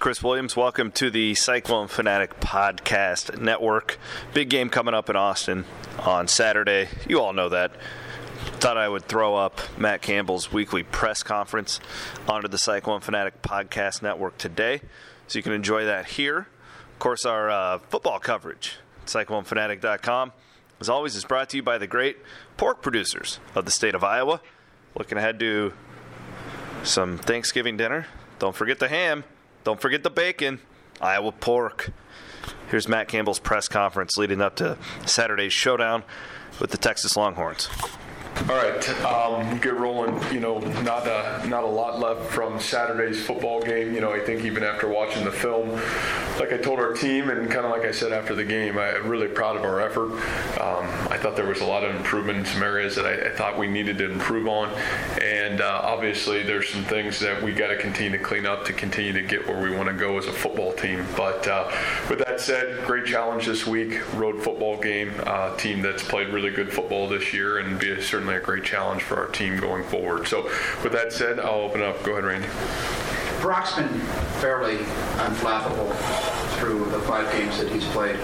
Chris Williams. Welcome to the Cyclone Fanatic Podcast Network. Big game coming up in Austin on Saturday. You all know that. Thought I would throw up Matt Campbell's weekly press conference onto the Cyclone Fanatic Podcast Network today, so you can enjoy that here. Of course, our uh, football coverage, CycloneFanatic.com, as always, is brought to you by the great pork producers of the state of Iowa. Looking ahead to some Thanksgiving dinner. Don't forget the ham. Don't forget the bacon. Iowa pork. Here's Matt Campbell's press conference leading up to Saturday's showdown with the Texas Longhorns. All right, um, get rolling. You know, not a, not a lot left from Saturday's football game. You know, I think even after watching the film, like I told our team, and kind of like I said after the game, I'm really proud of our effort. Um, I thought there was a lot of improvement in some areas that I, I thought we needed to improve on, and uh, obviously there's some things that we got to continue to clean up to continue to get where we want to go as a football team. But uh, with that said, great challenge this week. Road football game, uh, team that's played really good football this year, and be a, certainly a great challenge for our team going forward. So with that said, I'll open it up. Go ahead, Randy. Brock's been fairly unflappable through the five games that he's played.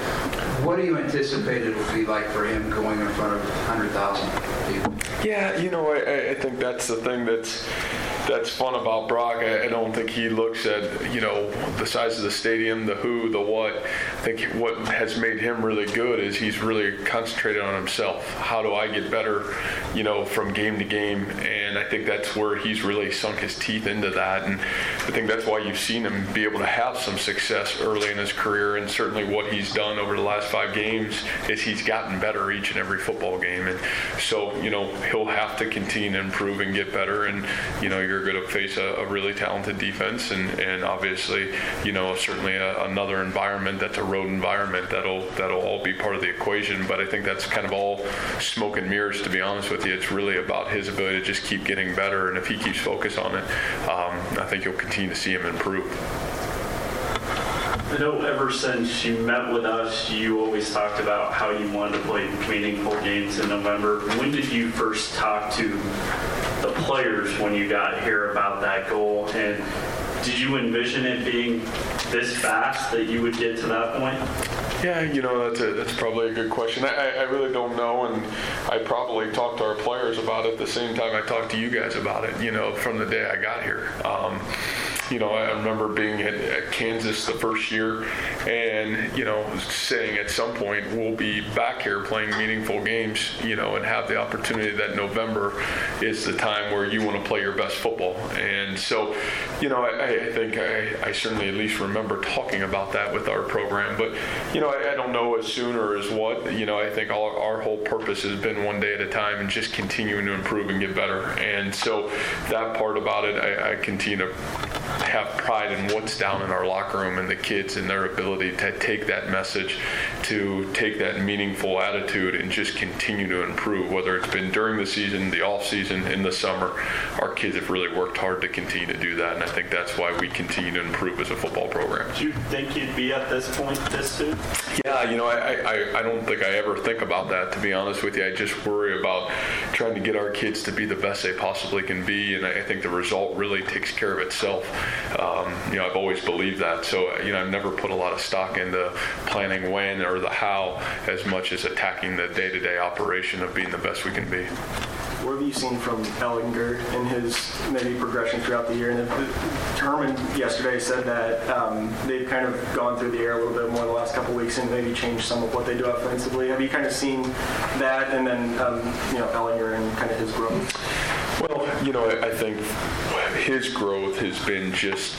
What do you anticipate it will be like for him going in front of 100,000 people? Yeah, you know, I, I think that's the thing that's that's fun about Brock. I, I, don't think he looks at you know the size of the stadium, the who, the what. I think what has made him really good is he's really concentrated on himself. How do I get better, you know, from game to game? And I think that's where he's really sunk his teeth into that. And I think that's why you've seen him be able to have some success early in his career. And certainly what he's done over the last five games is he's gotten better each and every football game. And so you know he'll have to continue to improve and get better. And you know you're going to face a, a, really talented defense, and, and obviously, you know, certainly a, another environment that's a road environment that'll that'll all be part of the equation. But I think that's kind of all smoke and mirrors. To be honest with you, it's really about his ability to just keep getting better, and if he keeps focus on it, um, I think you'll continue to see him improve. I know ever since you met with us, you always talked about how you wanted to play meaningful games in November. When did you first talk to the players when you got here about that goal? And did you envision it being this fast that you would get to that point? Yeah, you know that's a, that's probably a good question. I, I really don't know, and I probably talked to our players about it the same time I talked to you guys about it. You know, from the day I got here. Um, you know, I remember being at, at, Kansas the first year and, you know, saying at some point we'll be back here playing meaningful games, you know, and have the opportunity that November is the time where you want to play your best football. And so, you know, I, I think I, I, certainly at least remember talking about that with our program. But, you know, I, I don't know as soon or as what. You know, I think all, our whole purpose has been one day at a time and just continuing to improve and get better. And so that part about it, I continue to have pride in what's down in our locker room and the kids and their ability to take that message, to take that meaningful attitude and just continue to improve. Whether it's been during the season, the off season, in the summer, our kids have really worked hard to continue to do that, and I think that's why we continue to improve as a football program. Do you think you'd be at this point this soon? Yeah, you know, I, I, I don't think I ever think about that. To be honest with you, I just worry about trying to get our kids to be the best they possibly can be, and I think the result really takes care of itself. Um, you know, I've always believed that. So, you know, I've never put a lot of stock into planning when or the how as much as attacking the day-to-day operation of being the best we can be. What have you seen from Ehlinger in his maybe progression throughout the year? And the Herman yesterday said that um, they've kind of gone through the air a little bit more the last couple weeks and maybe changed some of what they do offensively. Have you kind of seen that, and then um, you know Ehlinger and kind of his growth? Well, you know, I think his growth has been just,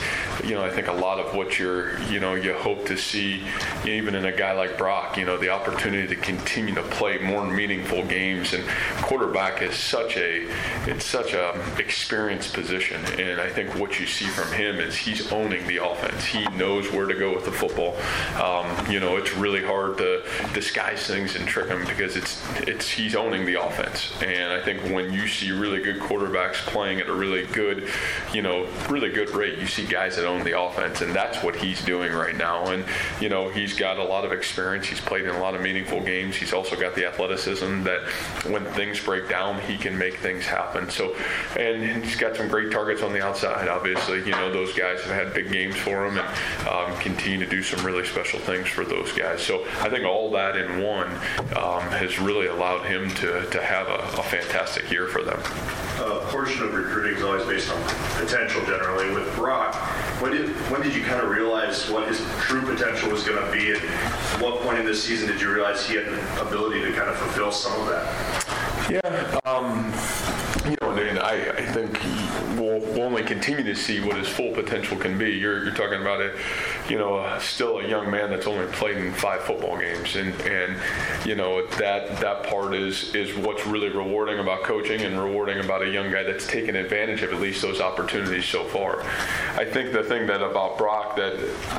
you know, I think a lot of what you're, you know, you hope to see, even in a guy like Brock, you know, the opportunity to continue to play more meaningful games. And quarterback is such a, it's such a experienced position. And I think what you see from him is he's owning the offense. He knows where to go with the football. Um, you know, it's really hard to disguise things and trick him because it's, it's, he's owning the offense. And I think when you see really good quarterbacks playing at a really good, you know, really good rate. You see guys that own the offense, and that's what he's doing right now. And you know, he's got a lot of experience. He's played in a lot of meaningful games. He's also got the athleticism that when things break down, he can make things happen. So, and he's got some great targets on the outside. Obviously, you know, those guys have had big games for him and um, continue to do some really special things for those guys. So I think all that in one um, has really allowed him to, to have a, a fantastic year for them. A portion of recruiting is always based on potential generally. With Brock, when did when did you kind of realize what his true potential was going to be? And at what point in this season did you realize he had the ability to kind of fulfill some of that? Yeah, um, you know, and I, I think we'll, we'll, only continue to see what his full potential can be. You're, you're talking about a, you know, uh, still a young man that's only played in five football games, and and you know that that part is is what's really rewarding about coaching and rewarding about a young guy that's taken advantage of at least those opportunities so far. I think the thing that about Brock that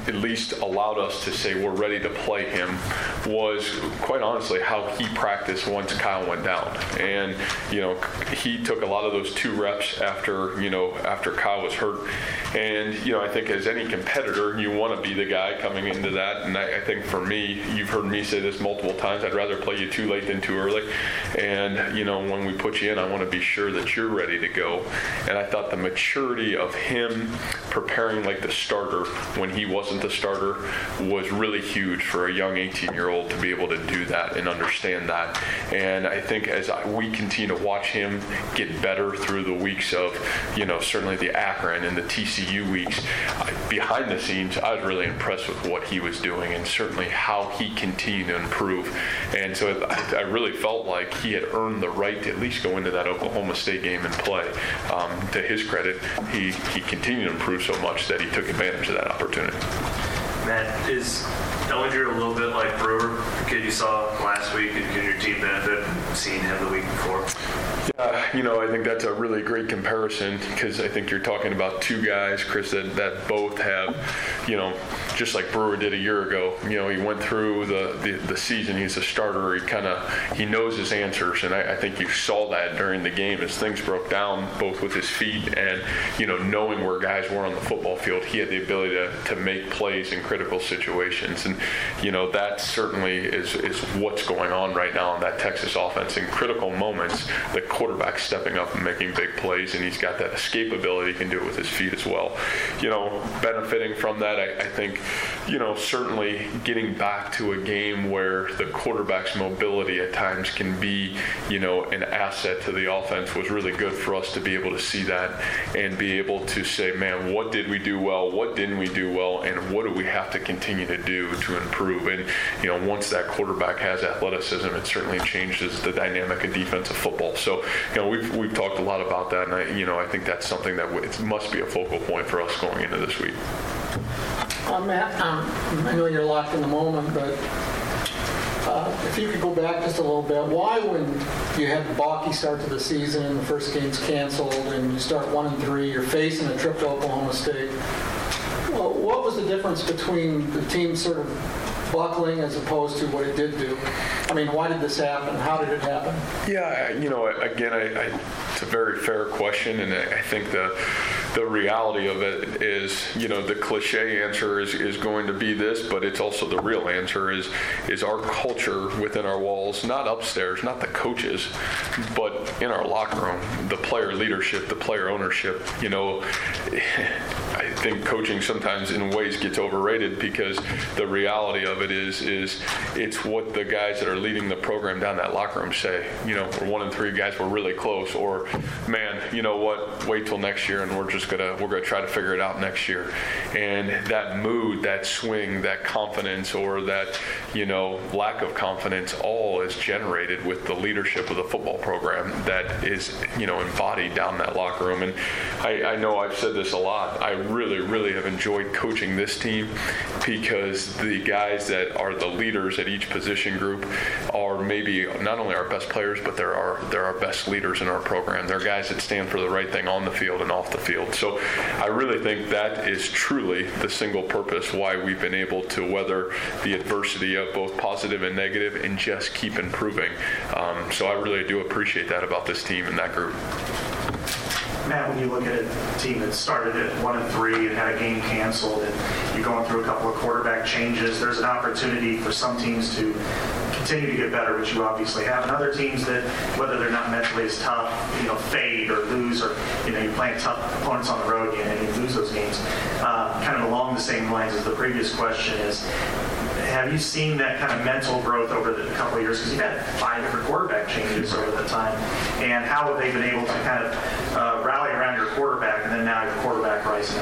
at least allowed us to say we're ready to play him was quite honestly how he practiced once Kyle went down, and you know he took a lot of those two reps after you know after Kyle was hurt, and you know I think as any competitor you want to be the guy coming into that, and I, I, think for me you've heard me say this multiple times I'd rather play you too late than too early, and you know when we put you in I want to be sure that you're ready to go, and I thought the maturity of him preparing like the starter when he wasn't the starter was really huge for a young 18 year old to be able to do that and understand that, and I think as I, we continue to watch him get better through the weeks of, you know, certainly the Akron and the TCU weeks. Behind the scenes, I was really impressed with what he was doing and certainly how he continued to improve. And so I really felt like he had earned the right to at least go into that Oklahoma State game and play. Um, to his credit, he, he continued to improve so much that he took advantage of that opportunity. Matt, is Ehlinger a little bit like Brewer, the kid you saw last week, and can your team benefit seeing him the week before? You know, I think that's a really great comparison because I think you're talking about two guys, Chris, that, that both have, you know, just like Brewer did a year ago. You know, he went through the, the, the season. He's a starter. He kind of he knows his answers, and I, I, think you saw that during the game as things broke down, both with his feet and you know knowing where guys were on the football field. He had the ability to, to make plays in critical situations, and you know that certainly is is what's going on right now in that Texas offense. In critical moments, the quarterback stepping up and making big plays, and he's got that escape ability. He can do it with his feet as well. You know, benefiting from that, I, I think, you know, certainly getting back to a game where the quarterback's mobility at times can be, you know, an asset to the offense was really good for us to be able to see that and be able to say, man, what did we do well? What didn't we do well? And what do we have to continue to do to improve? And, you know, once that quarterback has athleticism, it certainly changes the dynamic of defensive football. So, you know, we've we've talked a lot about that, and I, you know, I think that's something that it must be a focal point for us going into this week. Uh, Matt, um, I know you're locked in the moment, but uh, if you could go back just a little bit, why when you had the balky start to the season and the first game's canceled and you start one and three, you're facing a trip to Oklahoma State. Well, what was the difference between the team sort of buckling as opposed to what it did do? I mean, why did this happen? How did it happen? Yeah, you know, again, I, I, it's a very fair question, and I think the the reality of it is, you know, the cliche answer is, is going to be this, but it's also the real answer is is our culture within our walls, not upstairs, not the coaches, but in our locker room, the player leadership, the player ownership. You know, I think coaching sometimes in ways gets overrated because the reality of it is is it's what the guys that are leading the program down that locker room say. You know, we're one and three guys, we're really close, or man, you know what, wait till next year and we're just gonna we're gonna try to figure it out next year. And that mood, that swing, that confidence, or that you know lack of confidence, all is generated with the leadership of the football program that is you know embodied down that locker room. And I, I know I've said this a lot. I really, really have enjoyed coaching this team because the guys that are the leaders at each position group are maybe not only our best players, but they're our they're our best leaders in our program. They're guys that stand for the right thing on the field and off the field. So I really think that is truly the single purpose why we've been able to weather the adversity of both positive and negative and just keep improving. Um, so I really do appreciate that about this team and that group. Matt, when you look at a team that started at one and three and had a game canceled, and you're going through a couple of quarterback changes, there's an opportunity for some teams to continue to get better, which you obviously have, and other teams that, whether they're not mentally as tough, you know, fade or lose, or you know, you're playing tough opponents on the road and you lose those games. Uh, kind of along the same lines as the previous question is, have you seen that kind of mental growth over the couple of years? Because you've had five different quarterback changes over that time. And how have they been able to kind of uh, rally around your quarterback and then now your quarterback rising?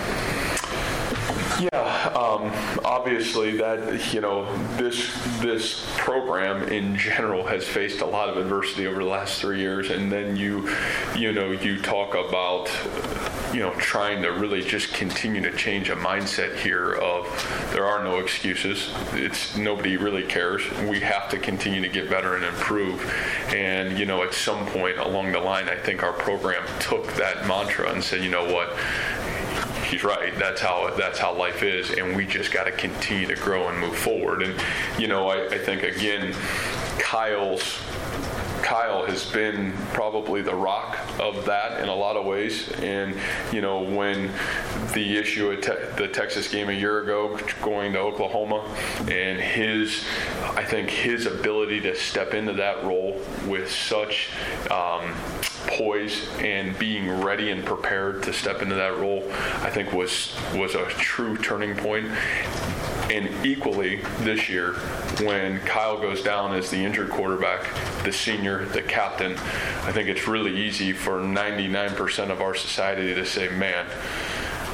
Yeah, um, obviously that you know this this program in general has faced a lot of adversity over the last three years, and then you you know you talk about you know trying to really just continue to change a mindset here of there are no excuses. It's nobody really cares. We have to continue to get better and improve, and you know at some point along the line, I think our program took that mantra and said, you know what he's right. That's how that's how life is, and we just got to continue to grow and move forward. And you know, I, I think again, Kyle's Kyle has been probably the rock of that in a lot of ways. And, you know, when the issue at te- the Texas game a year ago, going to Oklahoma, and his, I think his ability to step into that role with such um, poise and being ready and prepared to step into that role, I think was was a true turning point. And equally this year, when Kyle goes down as the injured quarterback, the senior, the captain, I think it's really easy for 99% of our society to say, man,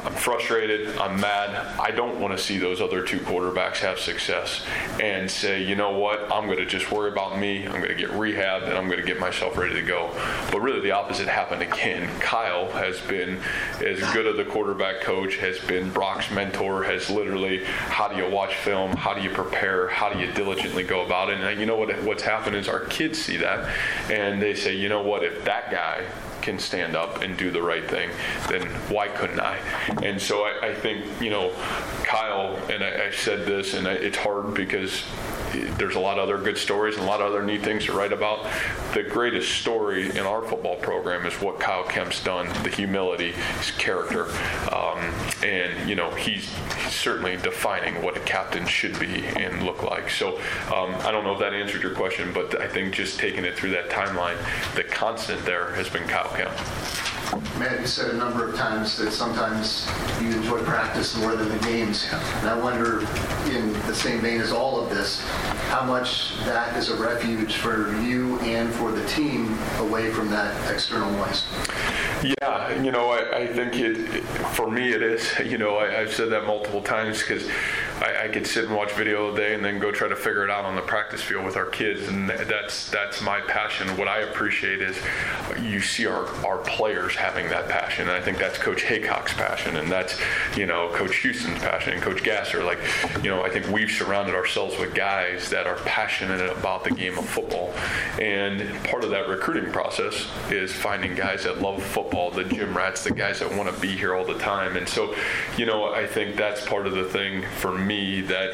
I'm frustrated. I'm mad. I don't want to see those other two quarterbacks have success and say, you know what? I'm going to just worry about me. I'm going to get rehabbed and I'm going to get myself ready to go. But really, the opposite happened again. Kyle has been as good of the quarterback coach, has been Brock's mentor, has literally how do you watch film? How do you prepare? How do you diligently go about it? And you know what? What's happened is our kids see that and they say, you know what? If that guy can stand up and do the right thing, then why couldn't I? And so I, I think, you know, Kyle, and I, I said this, and I, it's hard because there's a lot of other good stories and a lot of other neat things to write about. The greatest story in our football program is what Kyle Kempt's done, the humility, his character. Um, and, you know, he's, certainly defining what a captain should be and look like. So um, I don't know if that answered your question, but I think just taking it through that timeline, the constant there has been Kyle Kempt. Matt, you said a number of times that sometimes you enjoy practice more than the games. And I wonder, in the same vein as all of this, how much that is a refuge for you and for the team away from that external noise. Yeah, you know, I, I think it, for me it is. You know, I, have said that multiple times because I, I, could sit and watch video all day and then go try to figure it out on the practice field with our kids, and that's that's my passion. What I appreciate is you see our, our players having that passion, and I think that's Coach Heacock's passion, and that's you know Coach Houston's passion, and Coach Gasser. Like, you know, I think we've surrounded ourselves with guys that are passionate about the game of football, and part of that recruiting process is finding guys that love football, the gym rats, the guys that want to be here all the time, and so, you know, I think that's part of the thing for me that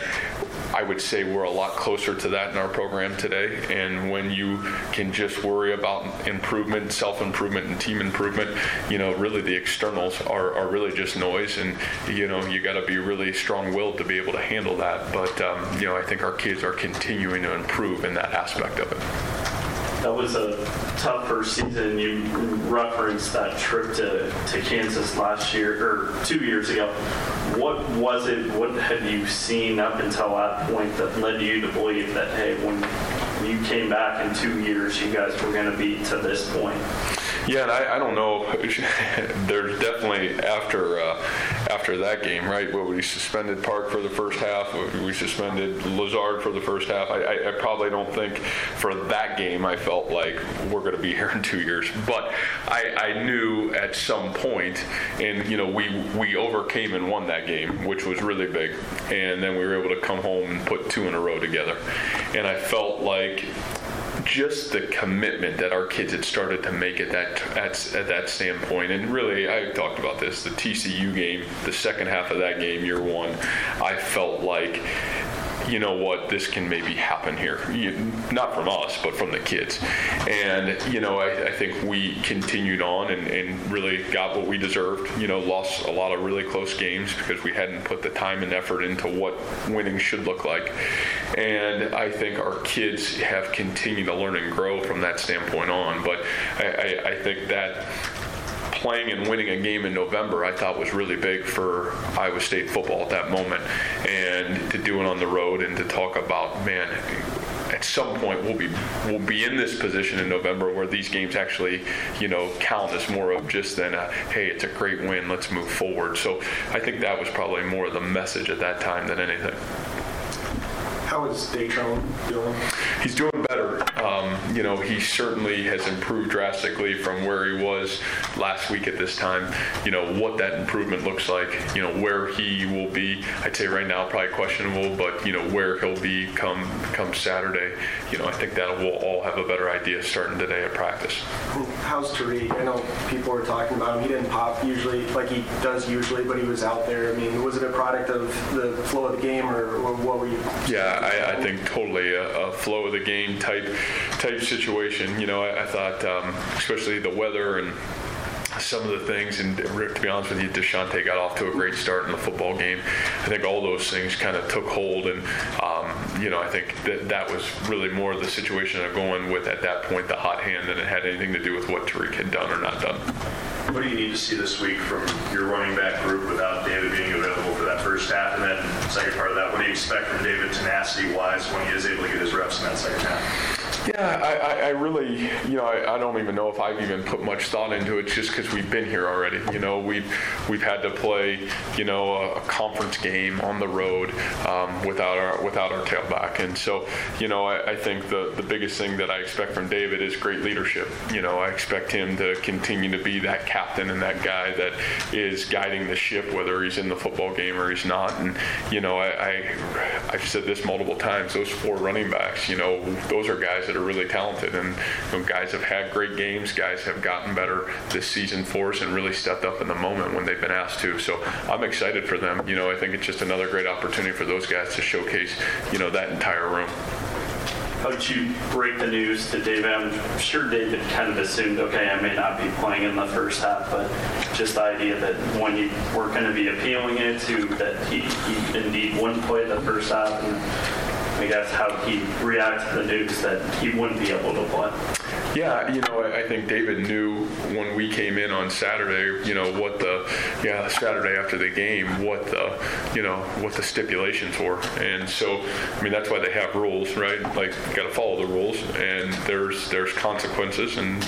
I would say we're a lot closer to that in our program today. And when you can just worry about improvement, self improvement, and team improvement, you know, really the externals are, are really just noise. And, you know, you got to be really strong willed to be able to handle that. But, um, you know, I think our kids are continuing to improve in that aspect of it. That was a tough first season. You referenced that trip to, to Kansas last year or two years ago. What was it? What had you seen up until that point that led you to believe that hey, when you came back in two years, you guys were going to be to this point? Yeah, and I, I don't know. There's definitely after uh, after that game, right? Where we suspended Park for the first half, we suspended Lazard for the first half. I, I, I probably don't think for that game I felt like we're going to be here in two years, but I, I knew at some point, and you know, we we overcame and won that game, which was really big, and then we were able to come home and put two in a row together, and I felt like just the commitment that our kids had started to make at that at, at that standpoint. And really, I talked about this the TCU game, the second half of that game, year one. I felt like you know what, this can maybe happen here. You, not from us, but from the kids. And, you know, I, I think we continued on and, and really got what we deserved. You know, lost a lot of really close games because we hadn't put the time and effort into what winning should look like. And I think our kids have continued to learn and grow from that standpoint on. But I, I, I think that playing and winning a game in November, I thought was really big for Iowa State football at that moment. And to do it on the road and to talk about, man, at some point we'll be we'll be in this position in November where these games actually, you know, count as more of just than a hey, it's a great win, let's move forward. So I think that was probably more of the message at that time than anything. How is Datrone doing? He's doing better. Um, you know, he certainly has improved drastically from where he was last week at this time. You know, what that improvement looks like, you know, where he will be, I'd say right now probably questionable, but, you know, where he'll be come, come Saturday, you know, I think that we'll all have a better idea starting today at practice. How's Tariq? I know people were talking about him. He didn't pop usually like he does usually, but he was out there. I mean, was it a product of the flow of the game or, or what were you? Yeah, I, I think totally a, a, flow of the game type type situation. You know, I, I thought, um, especially the weather and some of the things, and to be honest with you, Deshaunte got off to a great start in the football game. I think all those things kind of took hold, and um, you know, I think that that was really more the situation of going with at that point the hot hand than it had anything to do with what Tariq had done or not done. What do you need to see this week from your running back group without David being available for that first half? And then second part of that, what do you expect from David tenacity-wise when he is able to get his reps in that second half? Yeah, I, I, really, you know, I, I, don't even know if I've even put much thought into it, just because we've been here already. You know, we've we've had to play, you know, a, a conference game on the road um, without our without our tailback, and so, you know, I, I, think the the biggest thing that I expect from David is great leadership. You know, I expect him to continue to be that captain and that guy that is guiding the ship, whether he's in the football game or he's not. And you know, I, I I've said this multiple times. Those four running backs, you know, those are guys that are really talented. And you know, guys have had great games. Guys have gotten better this season for us and really stepped up in the moment when they've been asked to. So I'm excited for them. You know, I think it's just another great opportunity for those guys to showcase, you know, that entire room. How did you break the news to David? I'm sure David kind of assumed, okay, I may not be playing in the first half, but just the idea that when you were going to be appealing it to that he, he indeed wouldn't play the first half. And, I guess, how he reacted to the news that he wouldn't be able to play. Yeah, you know, I think David knew when we came in on Saturday, you know, what the, yeah, Saturday after the game, what the, you know, what the stipulations were. And so, I mean, that's why they have rules, right? Like, got to follow the rules, and there's there's consequences, and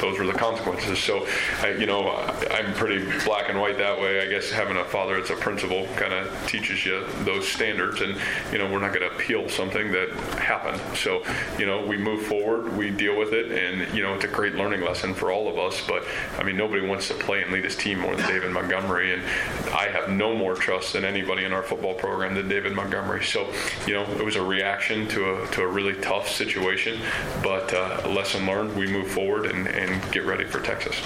those were the consequences. So, I, you know, I'm pretty black and white that way. I guess having a father that's a principal kind of teaches you those standards, and you know, we're not going to appeal something that happened. So, you know, we move forward, we deal with it, and you know, it's a great learning lesson for all of us. But I mean, nobody wants to play and lead his team more than David Montgomery, and I have no more trust than anybody in our football program than David Montgomery. So, you know, it was a reaction to a to a really tough situation, but uh, lesson learned. We move forward and, and get ready for Texas.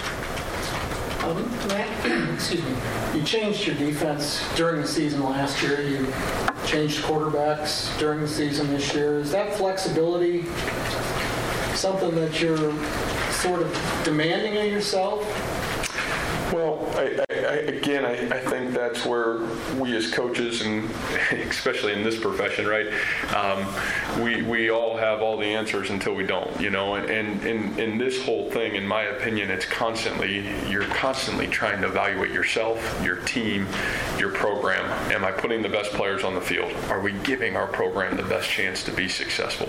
Um, Matt, excuse me. You changed your defense during the season last year. You changed quarterbacks during the season this year. Is that flexibility something that you're sort of demanding of yourself? Well, I, I, again, I, I, think that's where we as coaches, and especially in this profession, right, um, we, we all have all the answers until we don't, you know. And in this whole thing, in my opinion, it's constantly you're constantly trying to evaluate yourself, your team, your program. Am I putting the best players on the field? Are we giving our program the best chance to be successful?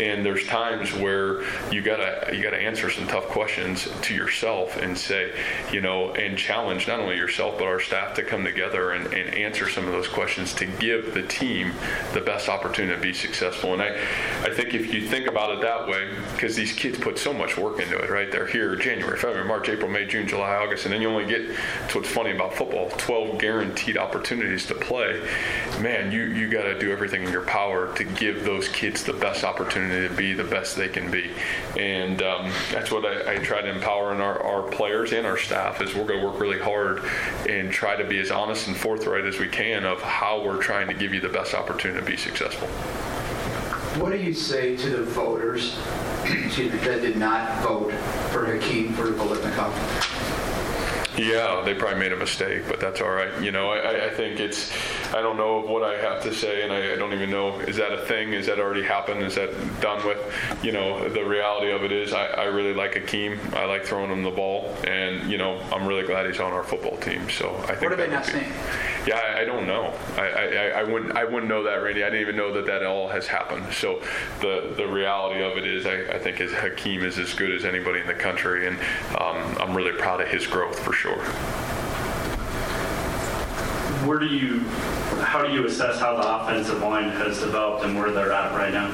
And there's times where you gotta you gotta answer some tough questions to yourself and say, you know, and challenge not only yourself but our staff to come together and, and answer some of those questions to give the team the best opportunity to be successful. And I, I think if you think about it that way, because these kids put so much work into it, right? They're here January, February, March, April, May, June, July, August, and then you only get, that's what's funny about football, 12 guaranteed opportunities to play. man, you, you got to do everything in your power to give those kids the best opportunity to be the best they can be. And um, that's what I, I, try to empower in our, our players and our staff we're going to work really hard and try to be as honest and forthright as we can of how we're trying to give you the best opportunity to be successful. What do you say to the voters that did not vote for Hakeem for the Biletnikoff? Yeah, they probably made a mistake, but that's all right. You know, I, I think it's, I don't know what I have to say, and I, I, don't even know, is that a thing? Is that already happened? Is that done with? You know, the reality of it is I, I really like Hakeem. I like throwing him the ball, and, you know, I'm really glad he's on our football team. So I think. What are they not saying? Yeah, I, I, don't know. I, I, I, wouldn't I wouldn't know that, Randy. I didn't even know that that all has happened. So the the reality of it is, I, I think is Hakeem is as good as anybody in the country, and um, I'm really proud of his growth for sure. Where do you, how do you assess how the offensive line has developed and where they're at right now?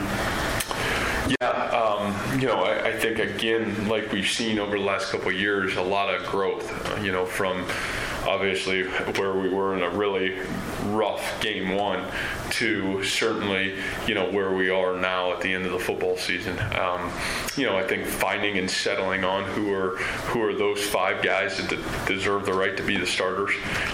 Yeah, um, you know, I, I, think again, like we've seen over the last couple of years, a lot of growth. Uh, you know, from obviously where we were in a really rough game one to certainly you know where we are now at the end of the football season. Um, you know, I think finding and settling on who are who are those five guys that deserve the right to be the starters,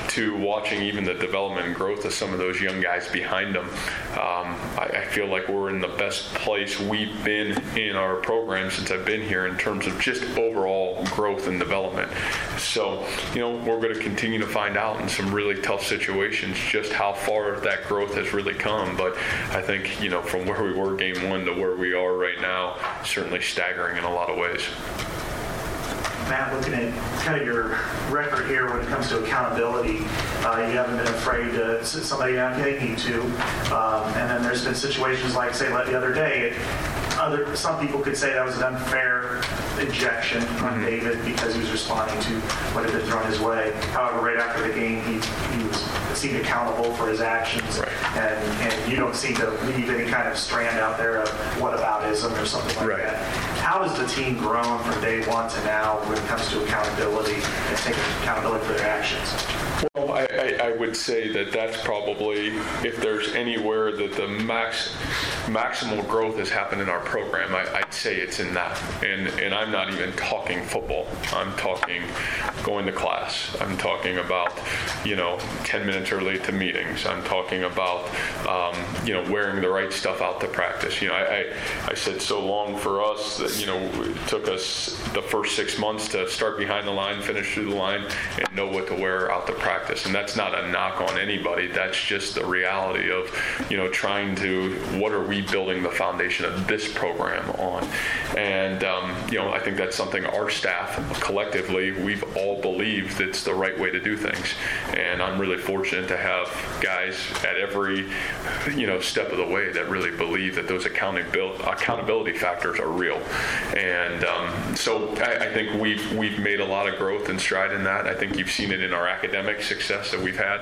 to watching even the development and growth of some of those young guys behind them. Um, I, I feel like we're in the best place we've been in our program since I've been here in terms of just overall growth and development. So, you know, we're going to continue to find out in some really tough situations just how far that growth has really come. But I think, you know, from where we were game one to where we are right now, certainly staggering in a lot of ways. Matt, looking at kind of your record here when it comes to accountability, uh, you haven't been afraid to sit somebody down you need to. Um, and then there's been situations like, say, like the other day, other some people could say that was an unfair ejection on mm-hmm. David because he was responding to what had been thrown his way. However, right after the game, he, he was seemed accountable for his actions, right. and, and you don't seem to leave any kind of strand out there of whataboutism or something like right. that. How has the team grown from day one to now when it comes to accountability and taking accountability for their actions? Well, I, I, I would say that that's probably, if there's anywhere that the max maximal growth has happened in our program, I, would say it's in that. And, and I'm not even talking football. I'm talking going to class. I'm talking about, you know, 10 minutes early to meetings. I'm talking about, um, you know, wearing the right stuff out to practice. You know, I, I, I said so long for us that, you know, it took us the first six months to start behind the line, finish through the line, and know what to wear out to practice. And that's not a knock on anybody. That's just the reality of, you know, trying to, what are we building the foundation of this program on? And, um, you know, I think that's something our staff collectively, we've all believed it's the right way to do things. And I'm really fortunate to have guys at every, you know, step of the way that really believe that those accountability, accountability factors are real. And um, so I, I think we've, we've made a lot of growth and stride in that. I think you've seen it in our academic success that we've had.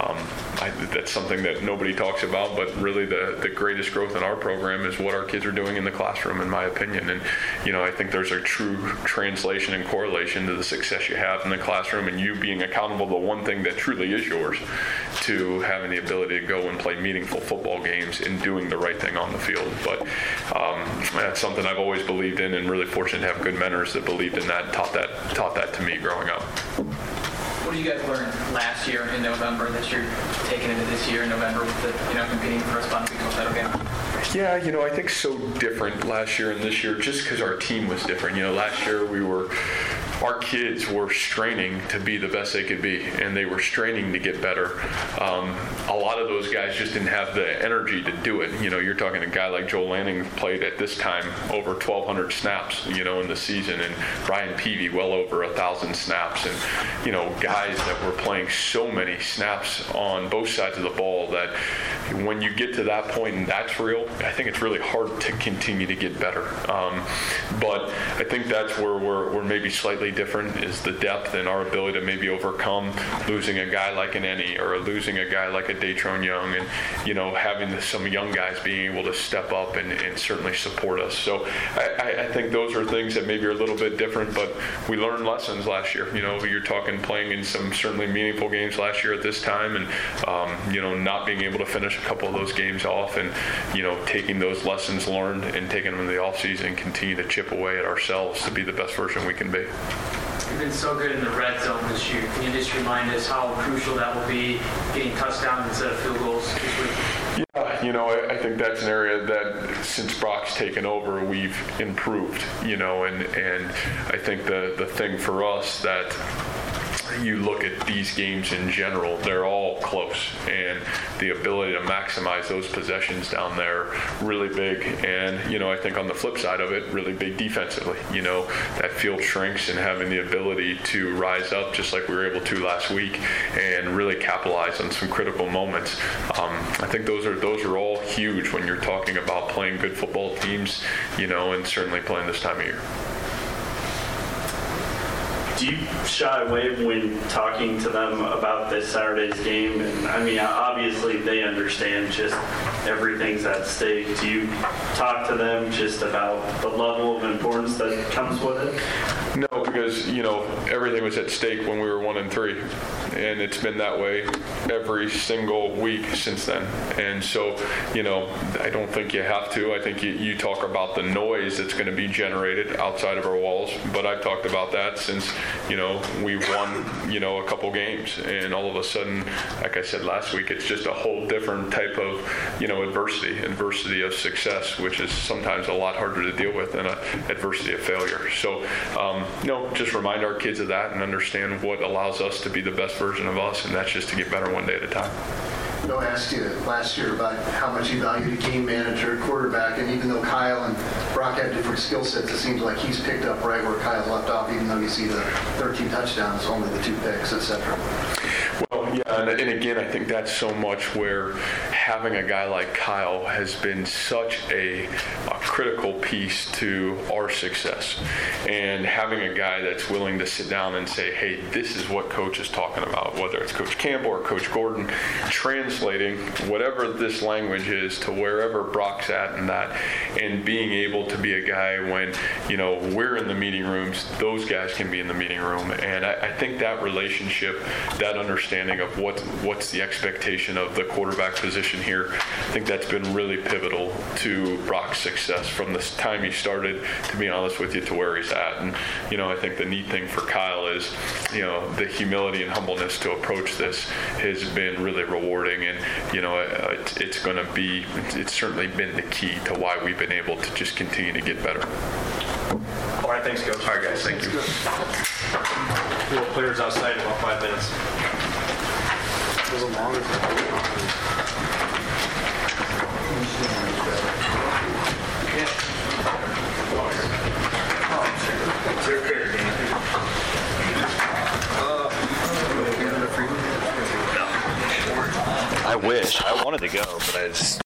Um, I, that's something that nobody talks about, but really the, the greatest growth in our program is what our kids are doing in the classroom, in my opinion. And, you know, I think there's a true translation and correlation to the success you have in the classroom and you being accountable to one thing that truly is yours to having the ability to go and play meaningful football games and doing the right thing on the field. But um, that's something I've always believed in and really fortunate to have good mentors that believed in that, taught that, taught that to me growing up. What do you guys learn last year in November that you're taking into this year in November with the, you know, competing for a spot the title game? Yeah, you know, I think so different last year and this year just because our team was different. You know, last year we were our kids were straining to be the best they could be, and they were straining to get better. Um, a lot of those guys just didn't have the energy to do it. You know, you're talking a guy like Joel Lanning played at this time over 1,200 snaps, you know, in the season, and Brian Peavy well over a thousand snaps, and you know, guys that were playing so many snaps on both sides of the ball that when you get to that point and that's real, I think it's really hard to continue to get better. Um, but I think that's where we're, we're maybe slightly different is the depth and our ability to maybe overcome losing a guy like an Ennie or losing a guy like a Datrone Young and, you know, having some young guys being able to step up and, and certainly support us. So I, I, I think those are things that maybe are a little bit different, but we learned lessons last year. You know, you're talking playing in some certainly meaningful games last year at this time and, um, you know, not being able to finish a couple of those games off and, you know, taking those lessons learned and taking them in the offseason and continue to chip away at ourselves to be the best version we can be. You've been so good in the red zone this year. Can you just remind us how crucial that will be, getting touchdowns instead of field goals this week? Yeah, you know, I, I think that's an area that since Brock's taken over, we've improved, you know, and, and I think the, the thing for us that you look at these games in general, they're all close, and the ability to maximize those possessions down there really big. And you know, I think on the flip side of it, really big defensively. You know, that field shrinks, and having the ability to rise up, just like we were able to last week, and really capitalize on some critical moments. Um, I think those are those are all huge when you're talking about playing good football teams. You know, and certainly playing this time of year. Do you shy away when talking to them about this Saturday's game? And I mean, obviously they understand just everything's at stake. Do you talk to them just about the level of importance that comes with it? No, because you know everything was at stake when we were one and three, and it's been that way every single week since then. And so, you know, I don't think you have to. I think you, you talk about the noise that's going to be generated outside of our walls, but I've talked about that since you know we've won you know a couple games, and all of a sudden, like I said last week, it's just a whole different type of you know adversity, adversity of success, which is sometimes a lot harder to deal with than a adversity of failure. So. Um, you know, just remind our kids of that and understand what allows us to be the best version of us, and that's just to get better one day at a time. Bill asked you last year about how much you valued a game manager, quarterback, and even though Kyle and Brock have different skill sets, it seems like he's picked up right where Kyle left off, even though you see the 13 touchdowns, only the two picks, etc. Yeah, and, and, again, I think that's so much where having a guy like Kyle has been such a, a, critical piece to our success. And having a guy that's willing to sit down and say, hey, this is what coach is talking about, whether it's Coach Campbell or Coach Gordon, translating whatever this language is to wherever Brock's at and that, and being able to be a guy when, you know, we're in the meeting rooms, those guys can be in the meeting room. And I, I think that relationship, that understanding of what what's the expectation of the quarterback position here, I think that's been really pivotal to Brock's success from the time he started, to be honest with you, to where he's at. And, you know, I think the neat thing for Kyle is, you know, the humility and humbleness to approach this has been really rewarding. And, you know, it, it's going to be, it's certainly been the key to why we've been able to just continue to get better. All right, thanks, Coach. All right, guys, thank you. We have players outside in about five minutes. I wish. I wanted to go, but I just